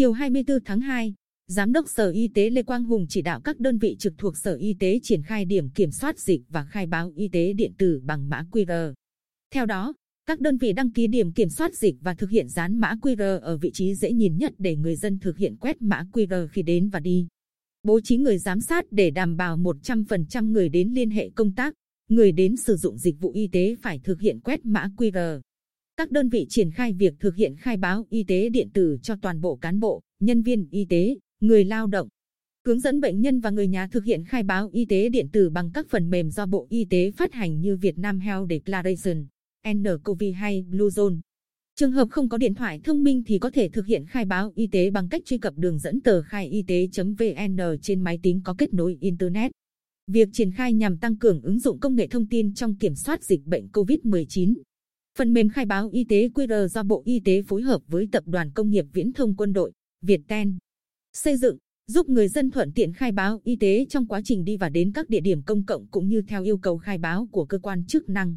Chiều 24 tháng 2, Giám đốc Sở Y tế Lê Quang Hùng chỉ đạo các đơn vị trực thuộc Sở Y tế triển khai điểm kiểm soát dịch và khai báo y tế điện tử bằng mã QR. Theo đó, các đơn vị đăng ký điểm kiểm soát dịch và thực hiện dán mã QR ở vị trí dễ nhìn nhất để người dân thực hiện quét mã QR khi đến và đi. Bố trí người giám sát để đảm bảo 100% người đến liên hệ công tác, người đến sử dụng dịch vụ y tế phải thực hiện quét mã QR. Các đơn vị triển khai việc thực hiện khai báo y tế điện tử cho toàn bộ cán bộ, nhân viên y tế, người lao động. Hướng dẫn bệnh nhân và người nhà thực hiện khai báo y tế điện tử bằng các phần mềm do Bộ Y tế phát hành như Vietnam Health Declaration, nCoV hay Bluezone. Trường hợp không có điện thoại thông minh thì có thể thực hiện khai báo y tế bằng cách truy cập đường dẫn tờ khai y tế.vn trên máy tính có kết nối Internet. Việc triển khai nhằm tăng cường ứng dụng công nghệ thông tin trong kiểm soát dịch bệnh COVID-19. Phần mềm khai báo y tế QR do Bộ Y tế phối hợp với Tập đoàn Công nghiệp Viễn thông Quân đội, Viettel, xây dựng, giúp người dân thuận tiện khai báo y tế trong quá trình đi và đến các địa điểm công cộng cũng như theo yêu cầu khai báo của cơ quan chức năng.